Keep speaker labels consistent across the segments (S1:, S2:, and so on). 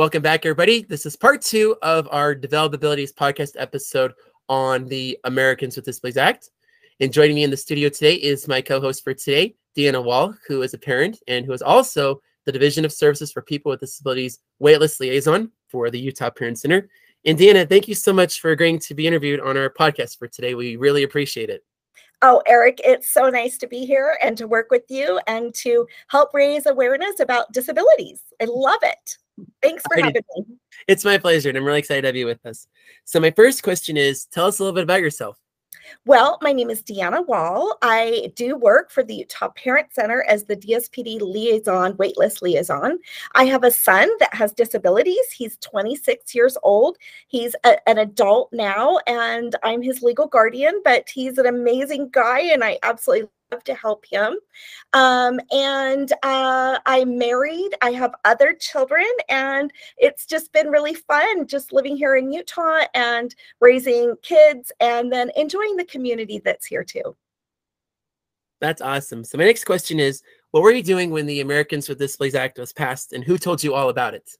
S1: Welcome back, everybody. This is part two of our Developabilities podcast episode on the Americans with Disabilities Act. And joining me in the studio today is my co host for today, Deanna Wall, who is a parent and who is also the Division of Services for People with Disabilities Waitlist Liaison for the Utah Parent Center. And Deanna, thank you so much for agreeing to be interviewed on our podcast for today. We really appreciate it.
S2: Oh, Eric, it's so nice to be here and to work with you and to help raise awareness about disabilities. I love it. Thanks for having me.
S1: It's my pleasure, and I'm really excited to have you with us. So, my first question is tell us a little bit about yourself.
S2: Well, my name is Deanna Wall. I do work for the Utah Parent Center as the DSPD liaison, waitlist liaison. I have a son that has disabilities. He's 26 years old. He's a, an adult now, and I'm his legal guardian, but he's an amazing guy, and I absolutely to help him. Um, and uh, I'm married. I have other children, and it's just been really fun just living here in Utah and raising kids and then enjoying the community that's here too.
S1: That's awesome. So, my next question is What were you doing when the Americans with Disabilities Act was passed, and who told you all about it?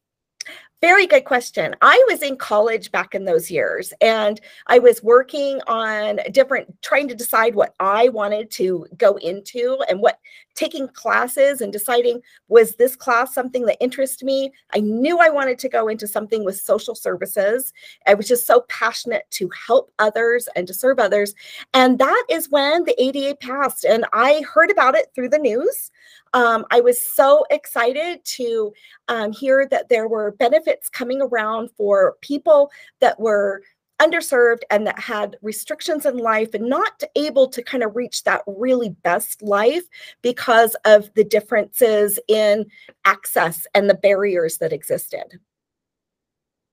S2: Very good question. I was in college back in those years and I was working on different, trying to decide what I wanted to go into and what taking classes and deciding was this class something that interested me. I knew I wanted to go into something with social services. I was just so passionate to help others and to serve others. And that is when the ADA passed and I heard about it through the news. Um, I was so excited to um, hear that there were benefits coming around for people that were underserved and that had restrictions in life and not able to kind of reach that really best life because of the differences in access and the barriers that existed.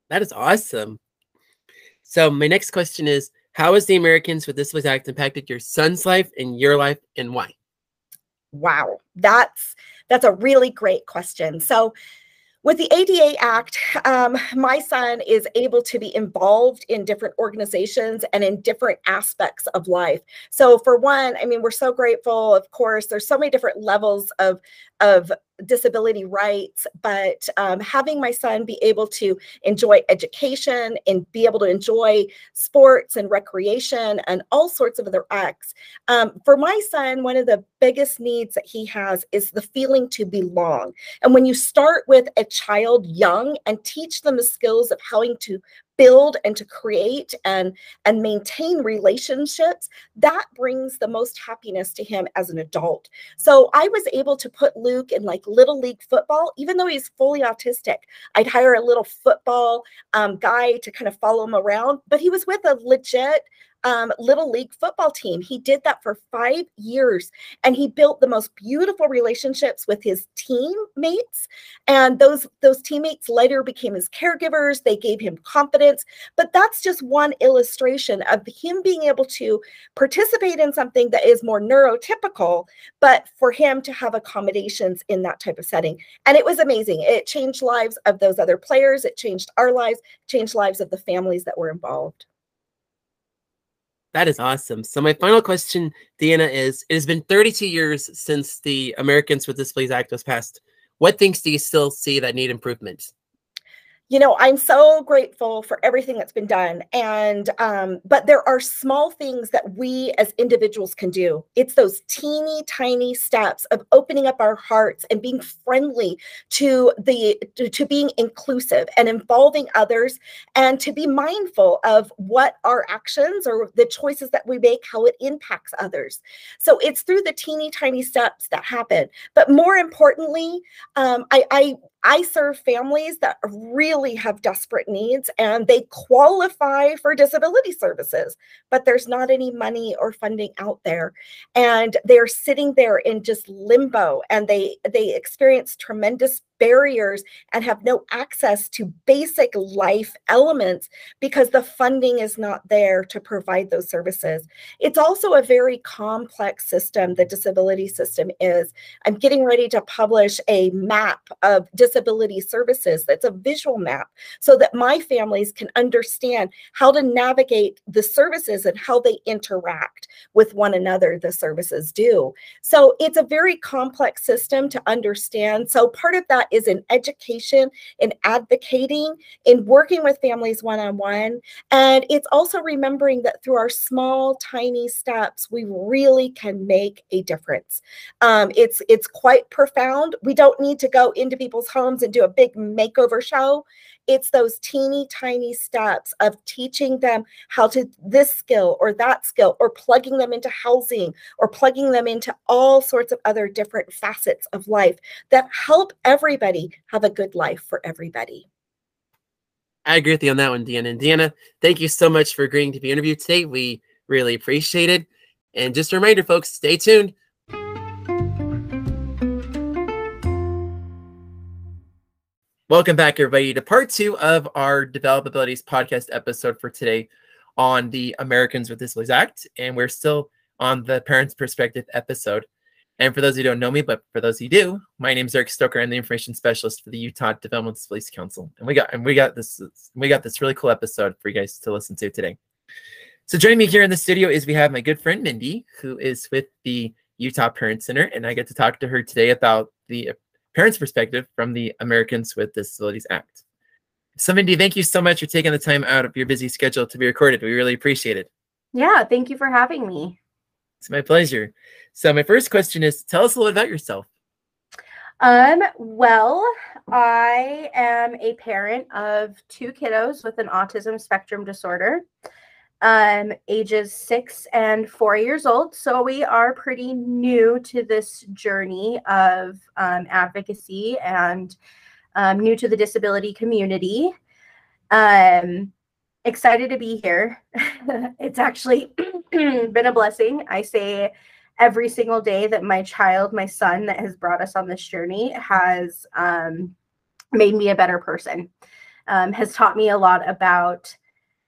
S1: That is awesome. So, my next question is How has the Americans with Disabilities Act impacted your son's life and your life, and why?
S2: Wow, that's that's a really great question. So with the ADA Act, um, my son is able to be involved in different organizations and in different aspects of life. So, for one, I mean, we're so grateful. Of course, there's so many different levels of of disability rights, but um, having my son be able to enjoy education and be able to enjoy sports and recreation and all sorts of other acts. Um, for my son, one of the biggest needs that he has is the feeling to belong. And when you start with a child young and teach them the skills of how to build and to create and and maintain relationships that brings the most happiness to him as an adult. So i was able to put luke in like little league football even though he's fully autistic. I'd hire a little football um, guy to kind of follow him around but he was with a legit um, little league football team. He did that for five years and he built the most beautiful relationships with his teammates. And those, those teammates later became his caregivers. They gave him confidence. But that's just one illustration of him being able to participate in something that is more neurotypical, but for him to have accommodations in that type of setting. And it was amazing. It changed lives of those other players. It changed our lives, changed lives of the families that were involved.
S1: That is awesome. So my final question, Deanna, is it has been 32 years since the Americans with Disabilities Act was passed. What things do you still see that need improvement?
S2: You know i'm so grateful for everything that's been done and um, but there are small things that we as individuals can do. It's those teeny tiny steps of opening up our hearts and being friendly to the to, to being inclusive and involving others and to be mindful of what our actions or the choices that we make how it impacts others. So it's through the teeny tiny steps that happen. But more importantly um, I, I I serve families that really have desperate needs and they qualify for disability services, but there's not any money or funding out there. And they're sitting there in just limbo and they they experience tremendous barriers and have no access to basic life elements because the funding is not there to provide those services. It's also a very complex system, the disability system is. I'm getting ready to publish a map of disability services that's a visual map so that my families can understand how to navigate the services and how they interact with one another, the services do. So it's a very complex system to understand. So part of that is in education, in advocating, in working with families one on one. And it's also remembering that through our small, tiny steps, we really can make a difference. Um, it's, it's quite profound. We don't need to go into people's homes and do a big makeover show. It's those teeny tiny steps of teaching them how to this skill or that skill, or plugging them into housing, or plugging them into all sorts of other different facets of life that help everybody have a good life for everybody.
S1: I agree with you on that one, Deanna. And Deanna, thank you so much for agreeing to be interviewed today. We really appreciate it. And just a reminder, folks, stay tuned. Welcome back, everybody, to part two of our Developabilities podcast episode for today on the Americans with Disabilities Act. And we're still on the Parents Perspective episode. And for those who don't know me, but for those who do, my name is Eric Stoker. I'm the information specialist for the Utah Developmental Disabilities Council. And we got and we got this we got this really cool episode for you guys to listen to today. So joining me here in the studio is we have my good friend Mindy, who is with the Utah Parent Center, and I get to talk to her today about the parents' perspective from the Americans with Disabilities Act. So, Mindy, thank you so much for taking the time out of your busy schedule to be recorded. We really appreciate it.
S3: Yeah, thank you for having me.
S1: It's my pleasure. So, my first question is tell us a little about yourself.
S3: Um, well, I am a parent of two kiddos with an autism spectrum disorder um, ages six and four years old. So we are pretty new to this journey of um, advocacy and um, new to the disability community. Um, excited to be here. it's actually been a blessing. I say every single day that my child, my son, that has brought us on this journey has um, made me a better person, um, has taught me a lot about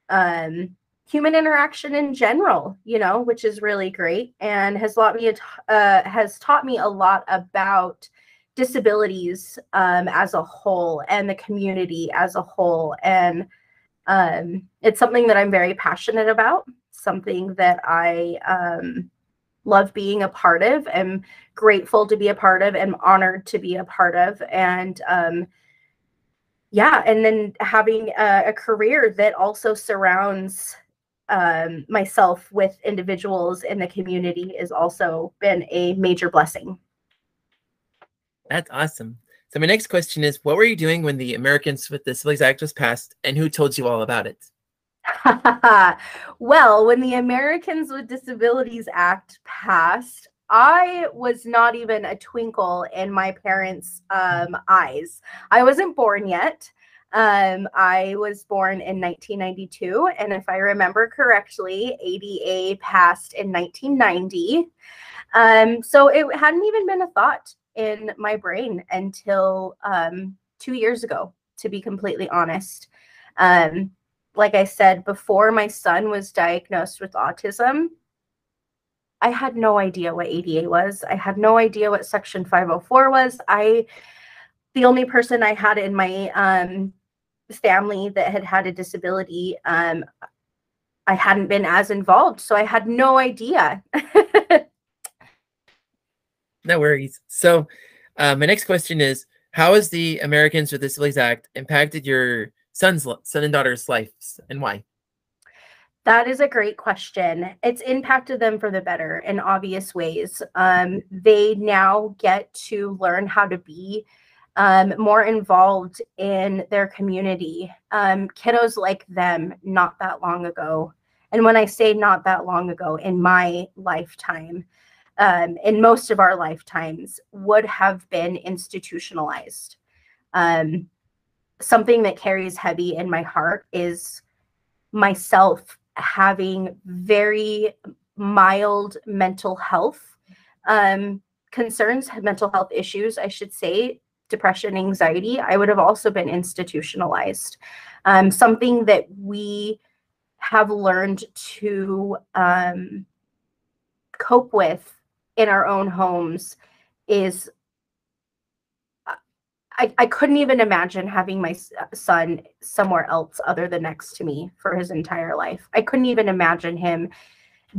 S3: um, human interaction in general, you know, which is really great and has taught me uh, has taught me a lot about disabilities um, as a whole and the community as a whole. And um, it's something that I'm very passionate about, something that I um, love being a part of, am grateful to be a part of, am honored to be a part of. And um, yeah, and then having a, a career that also surrounds um, myself with individuals in the community has also been a major blessing.
S1: That's awesome. So my next question is, what were you doing when the Americans with Disabilities Act was passed, and who told you all about it?
S3: well, when the Americans with Disabilities Act passed, I was not even a twinkle in my parents' um, eyes. I wasn't born yet. Um, I was born in 1992, and if I remember correctly, ADA passed in 1990. Um, so it hadn't even been a thought in my brain until um, two years ago, to be completely honest. Um, like I said, before my son was diagnosed with autism, I had no idea what ADA was. I had no idea what Section 504 was. I, the only person I had in my um, family that had had a disability, um, I hadn't been as involved, so I had no idea.
S1: no worries. So, uh, my next question is: How has the Americans with Disabilities Act impacted your son's son and daughter's lives, and why?
S3: That is a great question. It's impacted them for the better in obvious ways. Um, they now get to learn how to be um, more involved in their community. Um, kiddos like them not that long ago. And when I say not that long ago, in my lifetime, um, in most of our lifetimes, would have been institutionalized. Um, something that carries heavy in my heart is myself having very mild mental health um, concerns, mental health issues, I should say, depression, anxiety, I would have also been institutionalized. Um, something that we have learned to um, cope with in our own homes is I, I couldn't even imagine having my son somewhere else other than next to me for his entire life. I couldn't even imagine him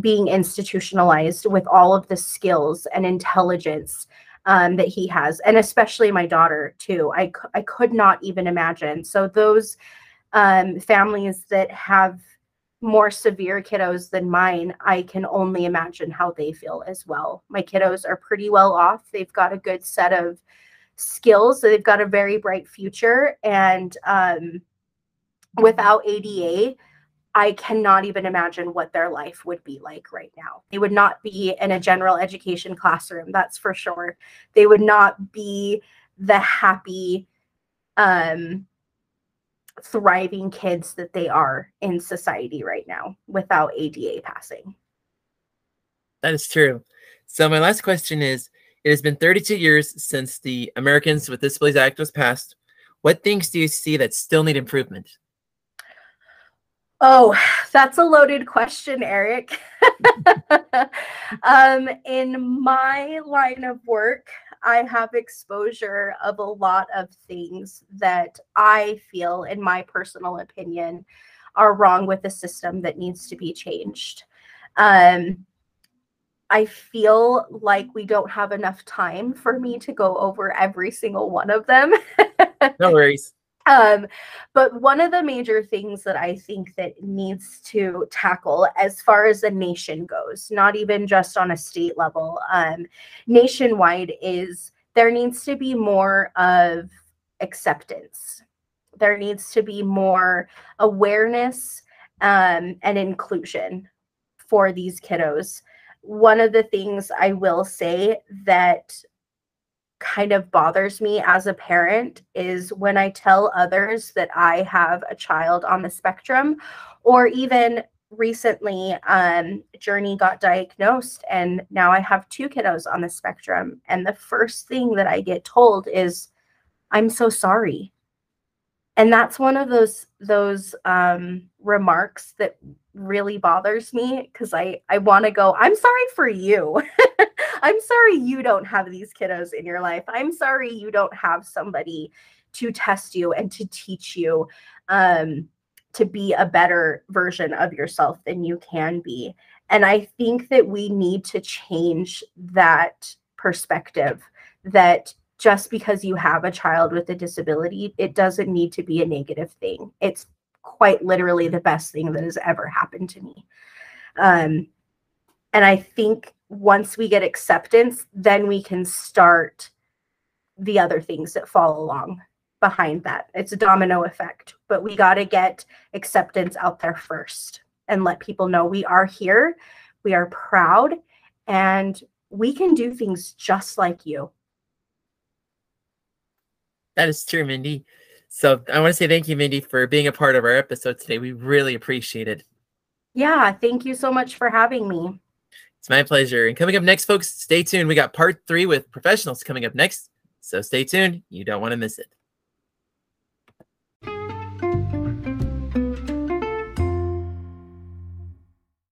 S3: being institutionalized with all of the skills and intelligence um, that he has, and especially my daughter too. I I could not even imagine. So those um, families that have more severe kiddos than mine, I can only imagine how they feel as well. My kiddos are pretty well off. They've got a good set of skills. So they've got a very bright future. And um, without ADA, I cannot even imagine what their life would be like right now. They would not be in a general education classroom, that's for sure. They would not be the happy, um, thriving kids that they are in society right now without ADA passing.
S1: That is true. So, my last question is It has been 32 years since the Americans with Disabilities Act was passed. What things do you see that still need improvement?
S3: Oh, that's a loaded question, Eric. um, in my line of work, I have exposure of a lot of things that I feel, in my personal opinion, are wrong with the system that needs to be changed. Um, I feel like we don't have enough time for me to go over every single one of them.
S1: no worries.
S3: Um, but one of the major things that I think that needs to tackle as far as the nation goes, not even just on a state level, um, nationwide is there needs to be more of acceptance. There needs to be more awareness um, and inclusion for these kiddos. One of the things I will say that kind of bothers me as a parent is when I tell others that I have a child on the spectrum, or even recently, um, Journey got diagnosed, and now I have two kiddos on the spectrum. And the first thing that I get told is, "I'm so sorry," and that's one of those those um, remarks that really bothers me because I I want to go. I'm sorry for you. I'm sorry you don't have these kiddos in your life. I'm sorry you don't have somebody to test you and to teach you um, to be a better version of yourself than you can be. And I think that we need to change that perspective that just because you have a child with a disability, it doesn't need to be a negative thing. It's quite literally the best thing that has ever happened to me. Um, and I think once we get acceptance, then we can start the other things that fall along behind that. It's a domino effect, but we got to get acceptance out there first and let people know we are here, we are proud, and we can do things just like you.
S1: That is true, Mindy. So I want to say thank you, Mindy, for being a part of our episode today. We really appreciate it.
S3: Yeah, thank you so much for having me.
S1: It's my pleasure. And coming up next, folks, stay tuned. We got part three with professionals coming up next. So stay tuned. You don't want to miss it.